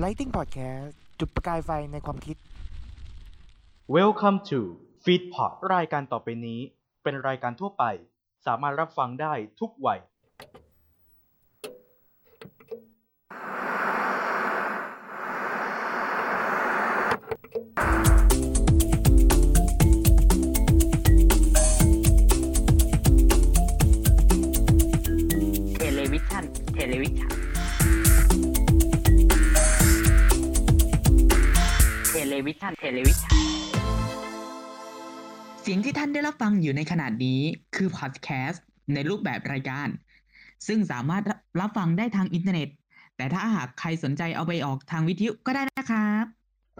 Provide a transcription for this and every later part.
Lighting Podcast จุดประกายไฟในความคิด Welcome to Feed Pod รายการต่อไปนี้ เป็นรายการทั่วไป สามารถรับฟังได้ทุกวัย ที่ท่านได้รับฟังอยู่ในขณะนี้คือพอดแคสต์ในรูปแบบรายการ ซึ่งสามารถรับฟังได้ทางอินเทอร์เน็ต แต่ถ้าหากใครสนใจเอาไปออกทางวิทยุก็ได้นะครับ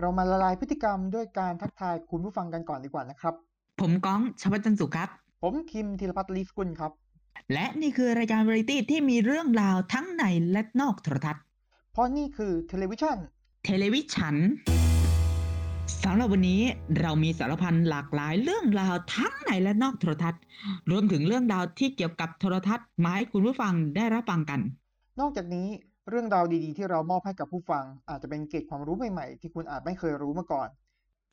เรามาละลายพฤติกรรมด้วยการทักทายคุณผู้ฟังกันก่อนดีกว่านะครับ ผมก้องชวัฒน์จันทร์สุขครับ ผมคิมธีรพัฒน์ลีสกุลครับ และนี่คือรายการวาไรตี้ที่มีเรื่องราวทั้งในและนอกโทรทัศน์ เพราะนี่คือเทเลวิธฉันเทเลวิชั่น สำหรับวันนี้เรามีสารพันหลากหลายเรื่องราวทั้งในและนอกโทรทัศน์ รวมถึงเรื่องราวที่เกี่ยวกับโทรทัศน์มาให้คุณผู้ฟังได้รับฟังกัน นอกจากนี้เรื่องราวดีๆ ที่เรามอบให้กับผู้ฟัง อาจจะเป็นเกร็ดความรู้ใหม่ๆ ที่คุณอาจไม่เคยรู้มาก่อน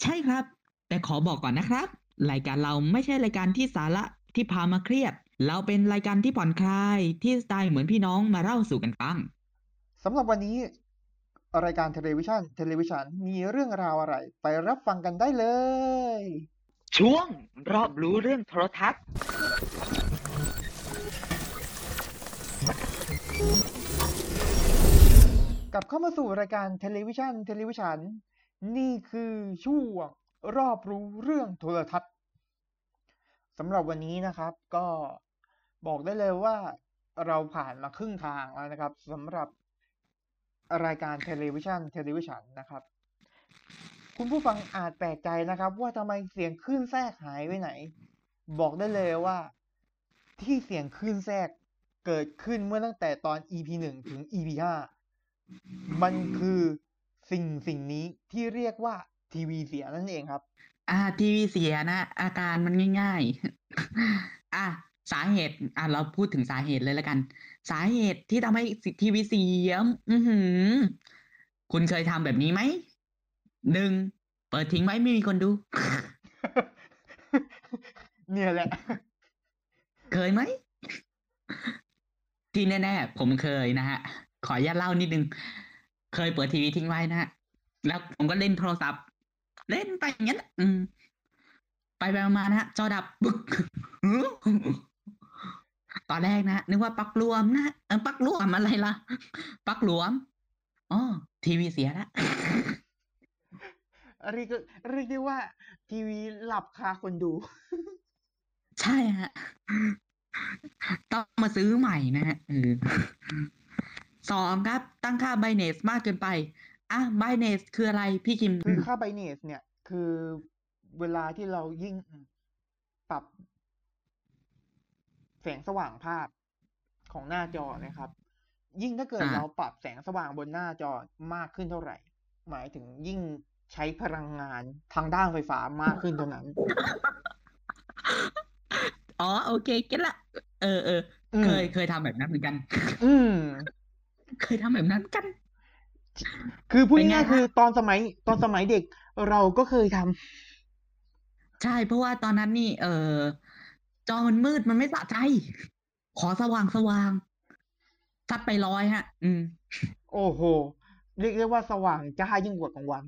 ใช่ครับ แต่ขอบอกก่อนนะครับ รายการเราไม่ใช่รายการที่สาระที่พามาเครียด เราเป็นรายการที่ผ่อนคลายที่สไตล์เหมือนพี่น้องมาเล่าสู่กันฟังสำหรับวันนี้ รายการเทเลวิชั่นเทเลวิธฉันมีเรื่องราวอะไร ไปรับฟังกันได้เลย ช่วงรอบรู้เรื่องโทรทัศน์กลับเข้ามาสู่รายการเทเลวิชั่นเทเลวิธฉันนี่คือช่วงรอบรู้เรื่องโทรทัศน์สำหรับวันนี้นะครับก็บอกได้เลยว่าเราผ่านมาครึ่งทางแล้วนะครับสำหรับ รายการเทเลวิชั่นเทเลวิธฉันนะครับ คุณผู้ฟังอาจแปลกใจนะครับ ว่าทำไมเสียงคลื่นแทรกหายไปไหน บอกได้เลยว่าที่เสียงคลื่นแทรกเกิดขึ้นเมื่อตั้งแต่ตอน EP หนึ่งถึง EP ห้ามันคือสิ่งสิ่งนี้ที่เรียกว่าทีวีเสียนั่นเองครับ อ่า ทีวีเสียนะ อาการมันง่าย ๆ อะสาเหตุ อะเราพูดถึงสาเหตุเลยแล้วกัน สาเหตุที่ทำให้ทีวีเสียอือหือ คุณเคยทำแบบนี้ไหมหนึ่งเปิดทิ้งไว้ไม่มีคนดู เนี่ยแหละ เคยไหมที่แน่ๆผมเคยนะฮะ ขออนุญาตเล่านิดนึง เคยเปิดทีวีทิ้งไว้นะฮะ แล้วผมก็เล่นโทรศัพท์ เล่นไปอย่างนั้นแหละอืม ไปไปมาๆนะฮะจอดับปึ๊ก ตอนแรกนะนึกว่าปลั๊กรวมนะเออปลั๊กรวมอะไรล่ะปลั๊กรวมอ๋อทีวีเสียแล้วเรียกเรียกได้ว่า ทีวีหลับคาคนดู ใช่ฮะ ต้องมาซื้อใหม่นะฮะเออสองครับตั้งค่าไบเนสมากเกินไป อะไบเนสคืออะไรพี่คิมคือค่าไบเนสเนี่ย คือเวลาที่เรายิ่งปรับ แสงสว่างภาพของหน้าจอนะครับ ยิ่งถ้าเกิดอ่าเราปรับแสงสว่างบนหน้าจอมากขึ้นเท่าไหร่ หมายถึงยิ่งใช้พลังงานทางด้านไฟฟ้ามากขึ้นเท่านั้น อ๋อโอเคเก็ตละ เออเอออืมเคยเคยทำแบบนั้นเหมือนกัน อืม เคยทำแบบนั้นกัน คือพูดเป็นไงง่ายๆฮะคือตอนสมัย ตอนสมัยเด็กเราก็เคยทำใช่เพราะว่าตอนนั้นนี่ เออ จอมันมืดมันไม่สะใจ ขอสว่างสว่างซัดไปร้อยฮะ อืม โอ้โห เรียกได้ว่าสว่างจ้ายิ่งกว่ากลางวัน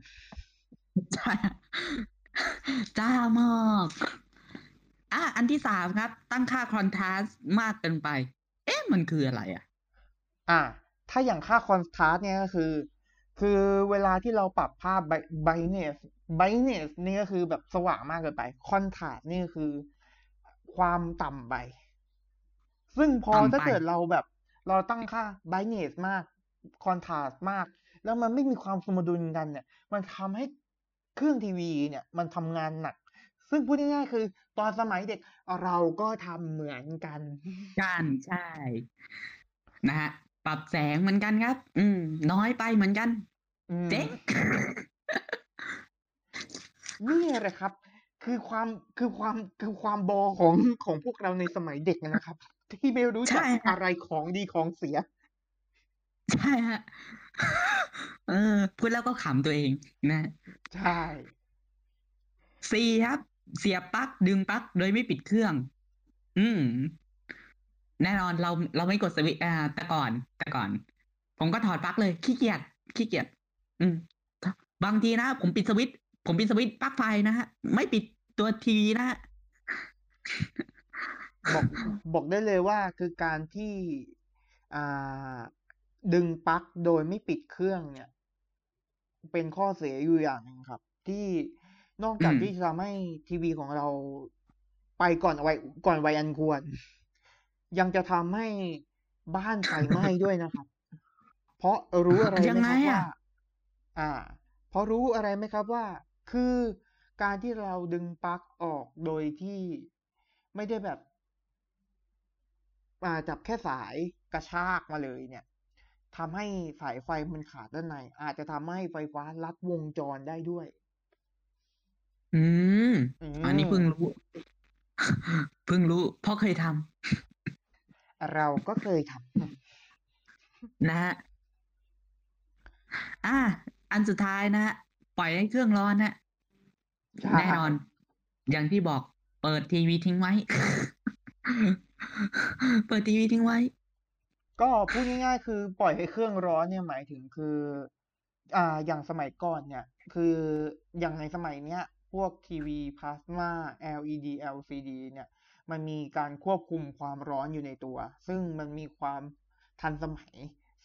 ใช่ฮะจ้ามากอะอันที่สามครับ ตั้งค่าคอนทราสต์มากเกินไป เอ๊ะ มันคืออะไรอะ อ่าถ้าอย่างค่าคอนทราสต์เนี่ยก็คือ คือเวลาที่เราปรับภาพไบเนสไบเนสนี่ก็คือแบบสว่างมากเกินไป คอนทราสต์นี่ก็คือ ความต่ำไป ซึ่งพอต่ำไปถ้าเกิดเราแบบ เราตั้งค่าไบเนสมากคอนทราสต์มาก แล้วมันไม่มีความสมดุลกันเนี่ย มันทำให้เครื่องทีวีเนี่ย มันทำงานหนัก ซึ่งพูดง่ายๆคือ ตอนสมัยเด็กเราก็ทำเหมือนกันกันใช่ นะฮะปรับแสงเหมือนกันครับ อืม น้อยไปเหมือนกันอืมเจ๊งนี่แหละครับ คือความคือความคือความบอของของพวกเราในสมัยเด็กนะครับ ที่ไม่รู้จักใช่ค่ะอะไรของดีของเสีย ใช่ฮะเออพูดแล้วก็ขำตัวเองนะ ใช่สี่ครับ เสียบปลั๊กดึงปลั๊กโดยไม่ปิดเครื่อง อืม แน่นอนเราเราไม่กดสวิตช์อ่าแต่ก่อนแต่ก่อน ผมก็ถอดปลั๊กเลยขี้เกียจขี้เกียจอืมบางทีนะผมปิดสวิตช์ ผมปิดสวิตช์ปลั๊กไฟนะฮะ ไม่ปิดตัวทีวีนะฮะบอกบอกได้เลยว่าคือการที่อ่าดึงปลั๊กโดยไม่ปิดเครื่องเนี่ย เป็นข้อเสียอยู่อย่างหนึ่งครับ ที่นอกจากอืมที่จะทำให้ทีวีของเราไปก่อนวัยก่อนวัยอันควร ยังจะทำให้บ้านไฟไหม้ด้วยนะครับ เพราะรู้อะไรยังไหมไงครับว่าอะอ่า เพราะรู้อะไรไหมครับว่า คือการที่เราดึงปลั๊กออกโดยที่ไม่ได้แบบอ่าจับแค่สายกระชากมาเลยเนี่ยทำให้สายไฟมันขาดด้านใน อาจจะทำให้ไฟฟ้าลัดวงจรได้ด้วย อืมอือันนี้เพิ่งมรู้ เพิ่งรู้ เพราะเคยทำ เราก็เคยทำ นะฮะ อ่าอันสุดท้ายนะฮะป ล่อยให้เครื่องร้อนนะใช่แน่นอน อย่างที่บอก เปิดทีวีทิ้งไว้ เปิดทีวีทิ้งไว้ ก็พูดง่ายๆ คือปล่อยให้เครื่องร้อนเนี่ยหมายถึงคือ อ่า อย่างสมัยก่อนเนี่ย คืออย่างในสมัยเนี้ย พวกทีวีพลาสมา LED LCD เนี่ย มันมีการควบคุมความร้อนอยู่ในตัว ซึ่งมันมีความทันสมัย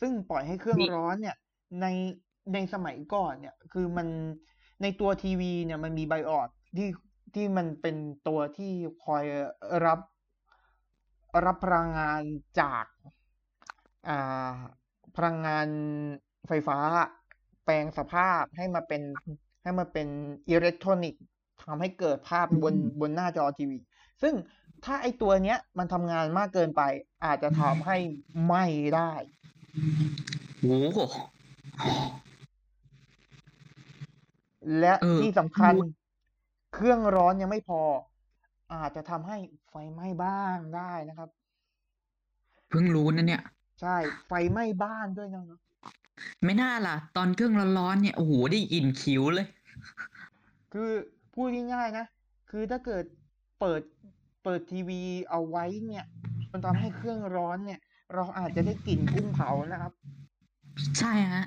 ซึ่งปล่อยให้เครื่องนี่ร้อนเนี่ย ใน ในสมัยก่อนเนี่ย คือมันในตัวทีวีเนี่ยมันมีไบออดที่ที่มันเป็นตัวที่คอยรับรับพลังงานจากอ่าพลังงานไฟฟ้า แปลงสภาพให้มาเป็นให้มาเป็นอิเล็กทรอนิกส์ทำให้เกิดภาพบนบนหน้าจอทีวี ซึ่งถ้าไอตัวเนี้ย มันทำงานมากเกินไป อาจจะทำให้ไหม้ได้โอ้โห และเออที่สำคัญรู้เครื่องร้อนยังไม่พอ อาจจะทำให้ไฟไหม้บ้านได้นะครับ เพิ่งรู้นะเนี่ย ใช่ ไฟไหม้บ้านด้วยนะครับไม่น่าล่ะ ตอนเครื่องร้อนๆเนี่ยโอ้โหได้กลิ่นคิ้วเลย คือพูดง่ายๆนะ คือถ้าเกิดเปิดเปิดทีวีเอาไว้เนี่ย มันทำให้เครื่องร้อนเนี่ย เราอาจจะได้กลิ่นกุ้งเผานะครับ ใช่ฮะ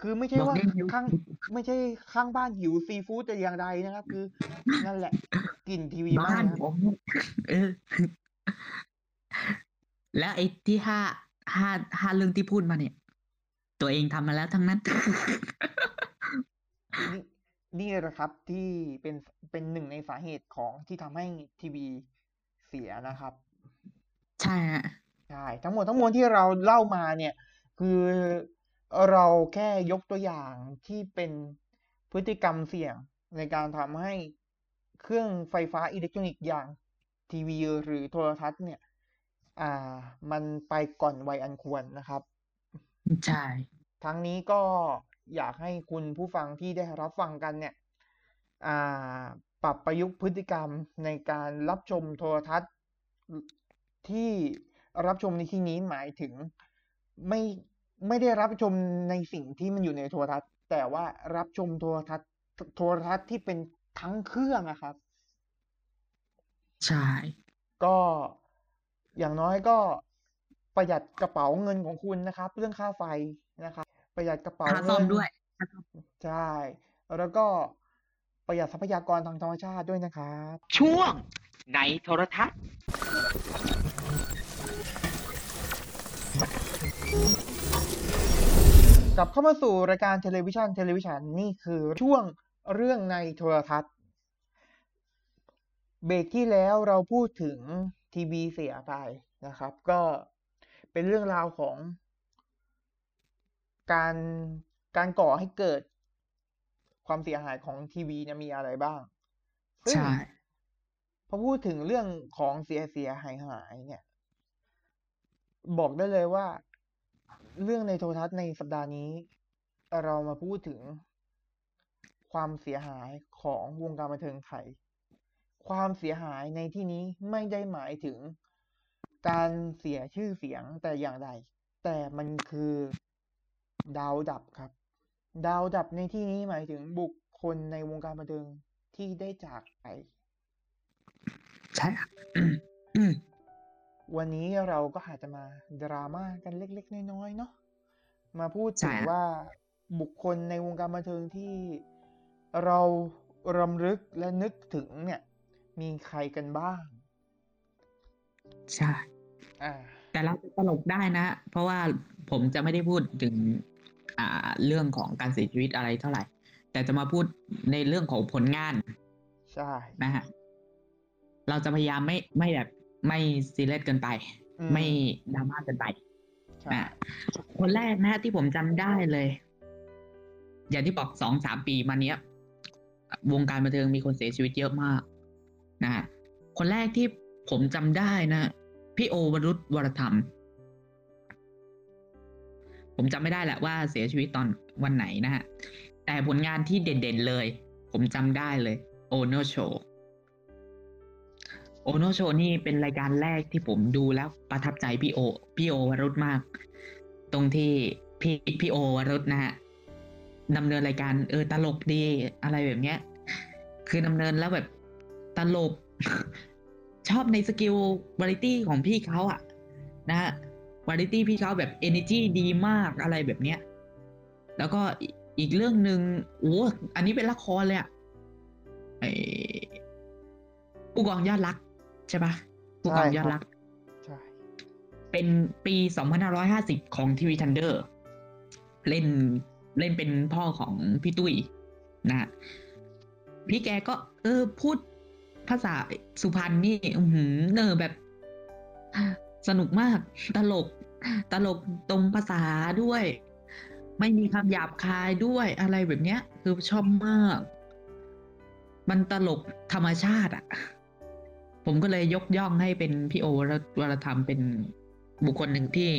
คือไม่ใช่บอกว่าได้หิวข้าง ไม่ใช่ข้างบ้านหิวซีฟู้ดแต่อย่างใดนะครับ คือ นั่นแหละกลิ่นทีวีไหม้บ้านครับผมเออแล้วไอ้ที่ห้าห้าห้าเรื่องที่พูดมาเนี่ย ตัวเองทำมาแล้วทั้งนั้นนี่นี่แหละครับที่เป็นเป็นหนึ่งในสาเหตุของที่ทำให้ทีวีเสียนะครับ ใช่ฮะใช่ทั้งหมดทั้งมวลที่เราเล่ามาเนี่ย คือ เราแค่ยกตัวอย่างที่เป็นพฤติกรรมเสี่ยงในการทำให้เครื่องไฟฟ้าอิเล็กทรอนิกส์อย่างทีวีหรือโทรทัศน์เนี่ย อ่า มันไปก่อนวัยอันควรนะครับ ใช่ ทั้งนี้ก็อยากให้คุณผู้ฟังที่ได้รับฟังกันเนี่ย อ่า ปรับประยุกต์พฤติกรรมในการรับชมโทรทัศน์ที่รับชมในที่นี้หมายถึงไม่ ไม่ได้รับชมในสิ่งที่มันอยู่ในโทรทัศน์ แต่ว่ารับชมโทรทัศน์ โทรทัศน์ที่เป็นทั้งเครื่องอะครับ ใช่ ก็อย่างน้อยก็ประหยัดกระเป๋าเงินของคุณนะครับ เรื่องค่าไฟนะครับ ประหยัดกระเป๋าค่าซ่อมเงินด้วยใช่ แล้วก็ประหยัดทรัพยากรทางธรรมชาติด้วยนะครับ ช่วงในโทรทัศน์ กลับเข้ามาสู่รายการเทเลวิชั่นเทเลวิธฉันนี่คือช่วงเรื่องในโทรทัศน์ เบรกที่แล้วเราพูดถึงทีวีเสียไปนะครับ ก็เป็นเรื่องราวของ การการก่อให้เกิดความเสียหายของทีวีเนี่ยมีอะไรบ้างซึ่งใช่พอพูดถึงเรื่องของเสียเสียหายหายเนี่ย บอกได้เลยว่า เรื่องในโทรทัศน์ในสัปดาห์นี้ เรามาพูดถึง ความเสียหายของวงการบันเทิงไทย ความเสียหายในที่นี้ไม่ได้หมายถึง การเสียชื่อเสียงแต่อย่างใด แต่มันคือดาวดับครับ ดาวดับในที่นี้หมายถึงบุคคลในวงการบันเทิงที่ได้จากไป ใช่ครับอืมอืม วันนี้เราก็อาจจะมาดราม่ากันเล็ก ๆ น้อยๆเนาะมาพูดใช่ถึงฮะว่าบุคคลในวงการบันเทิงที่เรารำลึกและนึกถึงเนี่ย มีใครกันบ้าง ใช่อ่าแต่เราจะตลกได้นะ เพราะว่าผมจะไม่ได้พูดถึงอ่าเรื่องของการเสียชีวิตอะไรเท่าไหร่ แต่จะมาพูดในเรื่องของผลงาน ใช่นะฮะเราจะพยายามไม่ไม่แบบ ไม่ซีเรียสเกินไปอืไม่ดราม่าเกินไปใช่นะคนแรกนะที่ผมจำได้เลย อย่างที่บอกสองสามปีมาเนี้ย วงการบันเทิงมีคนเสียชีวิตเยอะมากนะฮะคนแรกที่ผมจำได้นะพี่โอวรุษวรธรรม ผมจำไม่ได้แหละว่าเสียชีวิตตอนวันไหนนะฮะแต่ผลงานที่เด่นๆเลย ผมจำได้เลย โอโน่โชว์ โอโน่โชว์นี่เป็นรายการแรกที่ผมดูแล้วประทับใจพี่โอพี่โอวรุฒมาก ตรงที่พี่พี่โอวรุฒนะฮะดำเนินรายการเออตลกดีอะไรแบบเนี้ย คือดำเนินแล้วแบบตลก ชอบใน skillวาไรตี้ของพี่เขาอะนะฮะวาไรตี้พี่เขาแบบ energy ดีมากอะไรแบบเนี้ย แล้วก็อีกเรื่องหนึ่งโอ้อันนี้เป็นละครเลยอะไอผู้กองยอดรัก ใช่ปะผู้กองยอดรักใช่เป็นปี 2550 ของทีวีทันเดอร์ เล่นเล่นเป็นพ่อของพี่ตุ้ยนะฮะพี่แกก็ เออพูดภาษาสุพรรณนี่อือหือเนอแบบ สนุกมาก ตลก ตลกตรงภาษาด้วย ไม่มีคำหยาบคายด้วยอะไรแบบเนี้ย คือชอบมาก มันตลกธรรมชาติอะ ผมก็เลยยกย่องให้เป็นพี่โอวรวรธรรมเป็นบุคคลหนึ่งที่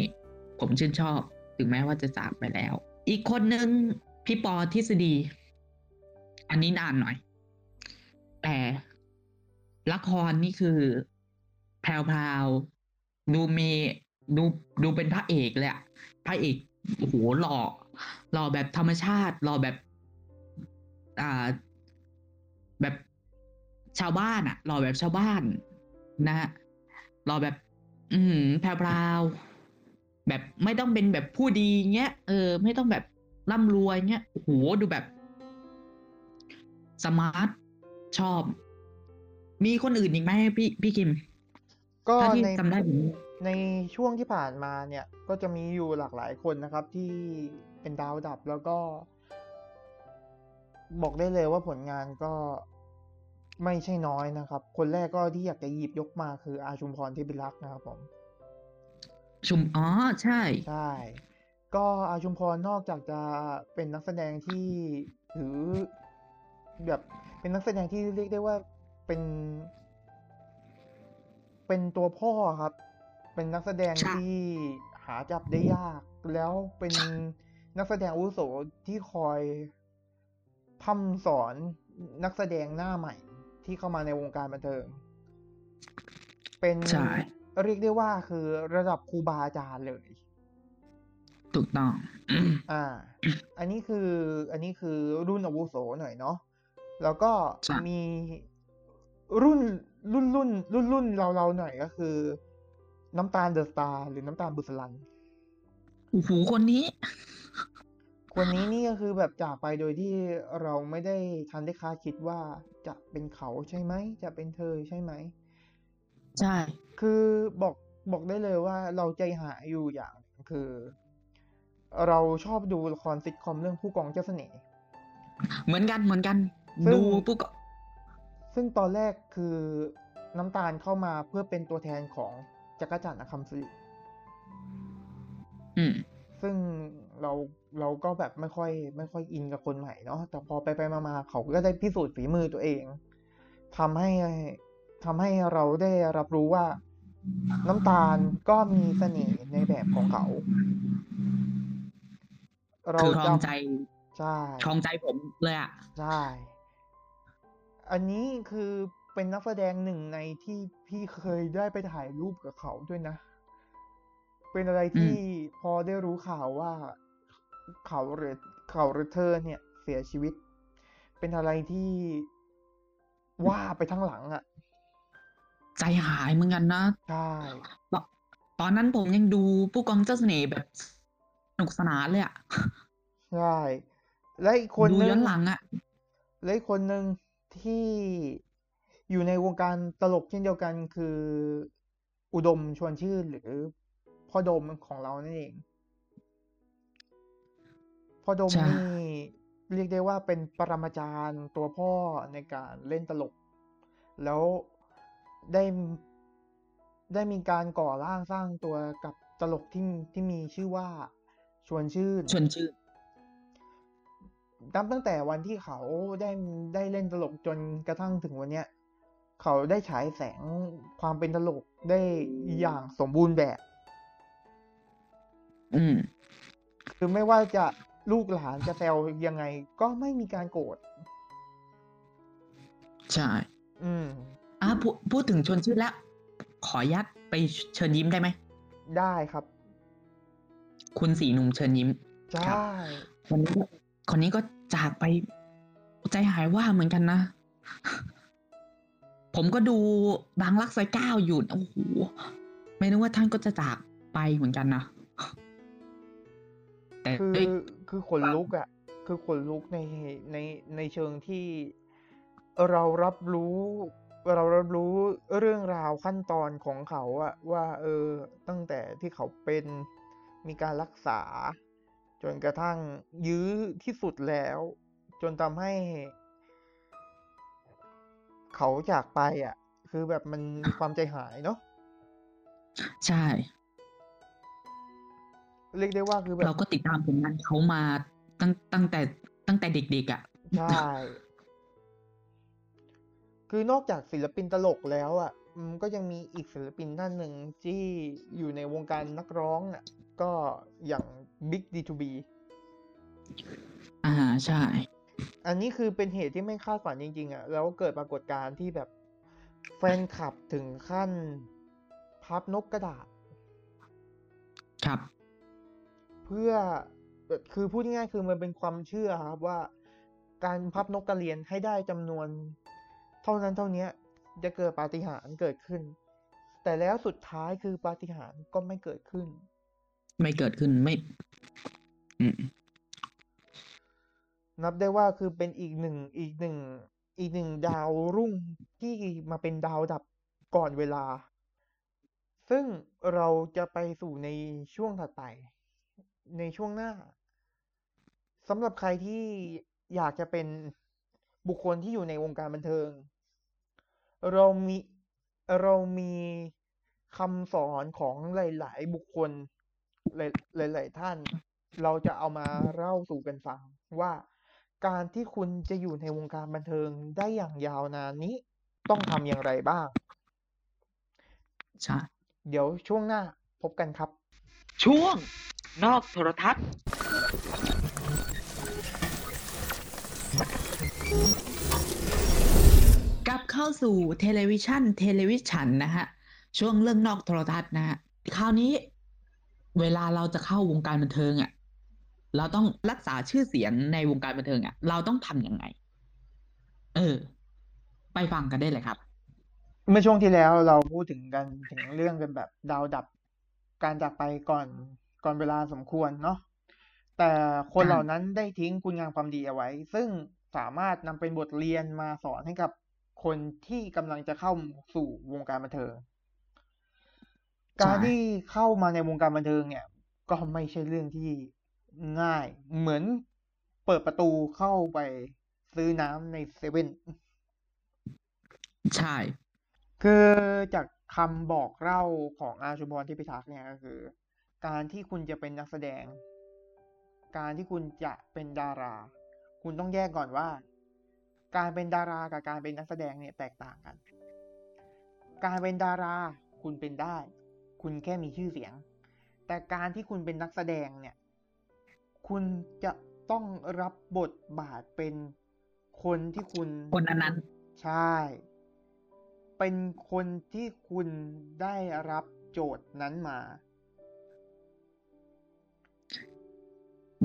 ผมชื่นชอบ ถึงแม้ว่าจะจากไปแล้ว อีกคนหนึ่งพี่ปอทฤษฎี อันนี้นานหน่อย แต่ละครนี่คือแพรวๆดูมีดูดูเป็นพระเอกเลยอะพระเอกโอ้โหหล่อหล่อแบบธรรมชาติหล่อแบบ อ่า แบบ ชาวบ้านอะหล่อแบบชาวบ้าน นะฮะหล่อแบบ อืมแพรวๆแบบไม่ต้องเป็นแบบผู้ดีเงี้ยเออ ไม่ต้องแบบร่ำรวยเงี้ยโอ้โหดูแบบ สมาร์ทชอบ มีคนอื่นอีกไหมพี่พี่คิม ก็ถ้าที่ในจำได้ผมในช่วงที่ผ่านมาเนี่ย ก็จะมีอยู่หลากหลายคนนะครับ ที่เป็นดาวดับแล้วก็ บอกได้เลยว่าผลงานก็ ไม่ใช่น้อยนะครับ คนแรกก็ที่อยากจะหยิบยกมาคืออาชุมพรเทพิรักษ์นะครับผมชุมอ๋อใช่ใช่ก็อาชุมพรนอกจากจะเป็นนักแสดงที่ถือแบบเป็นนักแสดงที่เรียกได้ว่าเป็น เป็นตัวพ่อครับ เป็นนักแสดงใช่ที่หาจับได้ยาก แล้วเป็นนักแสดงอาวุโสที่คอยพร่ำสอนนักแสดงหน้าใหม่ ที่เข้ามาในวงการบันเทิง เป็นใช่เรียกได้ว่าคือระดับครูบาอาจารย์เลย ถูกต้อง อ่า อันนี้คือ อันนี้คือรุ่นอาวุโสหน่อยเนาะแล้วก็ใช่มีรุ่นรุ่นรุ่นรุ่นรุ่นเราเราหน่อยก็คือ น้ำตาลเดอะสตาร์หรือน้ำตาลบุษลันโอ้โหคนนี้ คนนี้นี่ก็คือแบบจากไปโดยที่เราไม่ได้ทันได้คาดคิดว่าจะเป็นเขาใช่ไหม จะเป็นเธอใช่ไหม ใช่ คือบอกบอกได้เลยว่าเราใจหายอยู่อย่างคือ เราชอบดูละครซิทคอมเรื่องผู้กองเจ้าเสน่ห์เหมือนกันเหมือนกันซึ่งดูปุ๊บก็ซึ่งตอนแรกคือน้ำตาลเข้ามาเพื่อเป็นตัวแทนของจักรจันทร์อคัมสิริอืมซึ่ง เราเราก็แบบไม่ค่อย ไม่ค่อยอินกับคนใหม่เนาะแต่พอไปไปมามาเขาก็ได้พิสูจน์ฝีมือตัวเองทำให้ทำให้เราได้รับรู้ว่า น้ำตาลก็มีเสน่ห์ในแบบของเขา เราคือครองใจใช่ครองใจผมเลยอะใช่อันนี้คือเป็นนักแสดงหนึ่งในที่พี่เคยได้ไปถ่ายรูปกับเขาด้วยนะ เป็นอะไรที่พอได้รู้ข่าวว่า เขาหรือเขาหรือเธอเนี่ยเสียชีวิต เป็นอะไรที่ว่าไปทั้งหลังอะใจหายเหมือนกันนะใช่ตอนตอนนั้นผมยังดูผู้กองเจ้าเสน่ห์แบบสนุกสนานเลยอะใช่และอีกคนดูนึย้องนหลังอะและอีกคนหนึ่งที่อยู่ในวงการตลกเช่นเดียวกันคือ อุดมชวนชื่นหรือพ่อดมของเรานั่นเอง พ่อดมใช่นี่เรียกได้ว่าเป็นปรมาจารย์ตัวพ่อในการเล่นตลก แล้วได้ได้มีการก่อร่างสร้างตัวกับตลกที่ที่มีชื่อว่าชวนชื่นชวนชื่นนับตั้งแต่วันที่เขาได้ได้เล่นตลกจนกระทั่งถึงวันเนี้ยเขาได้ฉายแสงความเป็นตลกได้อย่างสมบูรณ์แบบ อืม คือไม่ว่าจะ ลูกหลานจะแซวยังไงก็ไม่มีการโกรธใช่ อืมอะพูดพูดถึงชวนชื่นแล้ว ขออนุญาตไปเชิญยิ้มได้ไหม ได้ครับ คุณสีหนุ่มเชิญยิ้มใช่ครับคนนี้ก็คนนี้ก็จากไป ใจหายว่าเหมือนกันนะ ผมก็ดูบางรักซอยเก้าอยู่โอ้โหไม่นึกว่าท่านก็จะจากไปเหมือนกันนะแต่ คือด้วยคือขนลุกอะ คือขนลุกในในในเชิงที่เรารับรู้เรารับรู้เรื่องราวขั้นตอนของเขาอะว่า เออ ตั้งแต่ที่เขาเป็นมีการรักษา จนกระทั่งยื้อที่สุดแล้ว จนทำให้ เขาจากไปอะคือแบบมันมีความใจหายเนาะใช่ เรียกได้ว่าคือแบบเราก็ติดตามผลงานเขามาตั้งตั้งแต่ตั้งแต่เด็กๆอะใช่คือนอกจากศิลปินตลกแล้วอะอืมก็ยังมีอีกศิลปินท่านหนึ่งที่อยู่ในวงการนักร้องอะ ก็อย่าง Big D2B อ่าใช่ อันนี้คือเป็นเหตุที่ไม่คาดฝันจริง ๆอะแล้วเกิดปรากฏการณ์ที่แบบแฟนคลับถึงขั้น พับนกกระดาษ ครับ เพื่อคือพูดง่ายๆคือมันเป็นความเชื่อครับว่า การพับนกกระเรียนให้ได้จำนวน เท่านั้นเท่านี้จะเกิดปาฏิหาริย์เกิดขึ้น แต่แล้วสุดท้ายคือปาฏิหาริย์ก็ไม่เกิดขึ้น ไม่เกิดขึ้นไม่อืมนับได้ว่าคือเป็นอีกหนึ่งอีกหนึ่งอีกหนึ่งดาวรุ่งที่มาเป็นดาวดับก่อนเวลา ซึ่งเราจะไปสู่ในช่วงถัดไป ในช่วงหน้าสำหรับใครที่อยากจะเป็นบุคคลที่อยู่ในวงการบันเทิง เรามีเรามีคำสอนของหลาย ๆ บุคคลหลายหลาย ๆ ท่าน เราจะเอามาเล่าสู่กันฟังว่าการที่คุณจะอยู่ในวงการบันเทิงได้อย่างยาวนานนี้ต้องทำอย่างไรบ้างใช่เดี๋ยวช่วงหน้าพบกันครับ ช่วง นอกโทรทัศน์ กลับเข้าสู่เทเลวิชั่นเทเลวิธฉันนะฮะ ช่วงเรื่องนอกโทรทัศน์นะฮะ คราวนี้ เวลาเราจะเข้าวงการบันเทิงอะ่ะ เราต้องรักษาชื่อเสียงในวงการบันเทิงอะ่ะ เราต้องทำยังไง เออ ไปฟังกันได้เลยครับ เมื่อช่วงที่แล้วเราพูดถึงกันถึงเรื่องกันแบบดาวดับการจากไปก่อนก่ อนเวลาสมควรเนาะแต่คนครับเหล่านั้นได้ทิ้งคุณงามความดีเอาไว้ ซึ่งสามารถนำเป็นบทเรียนมาสอนให้กับคนที่กำลังจะเข้าสู่วงการบันเทิง การที่เข้ามาในวงการบันเทิงเนี่ย ก็ไม่ใช่เรื่องที่ง่าย เหมือนเปิดประตูเข้าไปซื้อน้ำในเซเว่นใช่ คือจากคำบอกเล่าของอาชุมพรที่พิทักษ์เนี่ยก็คือ การที่คุณจะเป็นนักแสดง การที่คุณจะเป็นดารา คุณต้องแยกก่อนว่า การเป็นดารากับการเป็นนักแสดงเนี่ยแตกต่างกัน การเป็นดาราคุณเป็นได้ คุณแค่มีชื่อเสียง แต่การที่คุณเป็นนักแสดงเนี่ย คุณจะต้องรับบทบาทเป็นคนที่คุณคนนั้นใช่ เป็นคนที่คุณได้รับโจทย์นั้นมา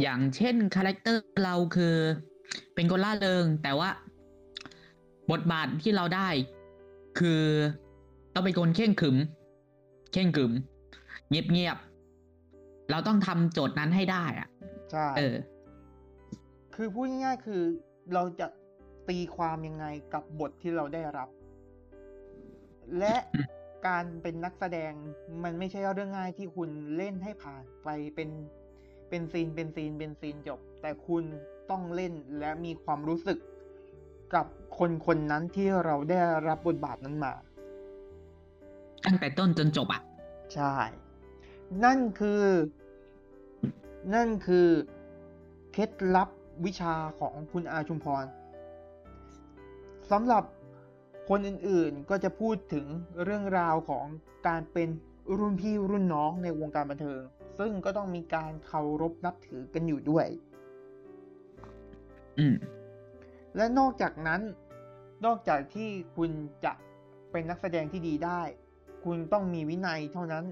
อย่างเช่นคาแรคเตอร์เราคือ เป็นคนร่าเริง แต่ว่า บทบาทที่เราได้ คือต้องเป็นคนเคร่งขรึม เคร่งขรึม เงียบเงียบๆเราต้องทำโจทย์นั้นให้ได้อะใช่เออ คือพูดง่ายๆคือเราจะตีความยังไงกับบทที่เราได้รับ และอืมการเป็นนักแสดงมันไม่ใช่เรื่องง่ายที่คุณเล่นให้ผ่านไปเป็น เป็นซีนเป็นซีนเป็นซีนจบ แต่คุณต้องเล่นและมีความรู้สึกกับคนคนนั้นที่เราได้รับบทบาทนั้นมา ตั้งแต่ต้นจนจบอะ ใช่ นั่นคือ นั่นคือเคล็ดลับวิชาของคุณอาชุมพรสำหรับคนอื่นๆก็จะพูดถึงเรื่องราวของการเป็นรุ่นพี่รุ่นน้องในวงการบันเทิง ซึ่งก็ต้องมีการเคารพนับถือกันอยู่ด้วย อืม และนอกจากนั้น นอกจากที่คุณจะเป็นนักแสดงที่ดีได้ คุณต้องมีวินัยเท่านั้น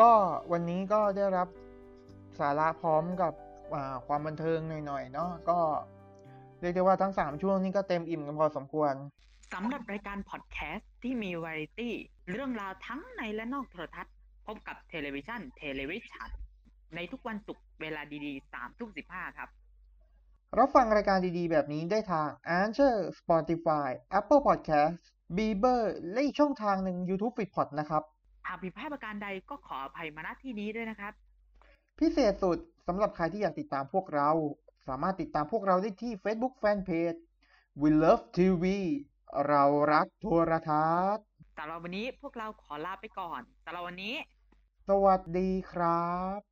ก็วันนี้ก็ได้รับสาระพร้อมกับอ่าความบันเทิงหน่อยๆเนาะก็เรียกได้ว่าทั้ง 3 ช่วงนี้ก็เต็มอิ่มกันพอสมควรสำหรับรายการพอดแคสต์ที่มีวาไรตี้ เรื่องราวทั้งในและนอกโทรทัศน์พ บกับเทเลวิชั่นเทเลวิธฉันในทุกวันศุกร์เวลาดีๆสามทุ่มสิบห้าครับ รับฟังรายการดีๆ แบบนี้ได้ทาง Anchor Spotify Apple Podcast Breaker และอีกช่องทางหนึ่ง YouTube f e e d p o d นะครับหากผิดพลาดประการใดก็ขออภัยมาณที่นี้ด้วยนะครับ พิเศษสุดสำหรับใครที่อยากติดตามพวกเรา สามารถติดตามพวกเราได้ที่ Facebook Fanpage We Love TV เรารักโทรทัศน์สำหรับวันนี้พวกเราขอลาไปก่อนสำหรับวันนี้ สวัสดีครับ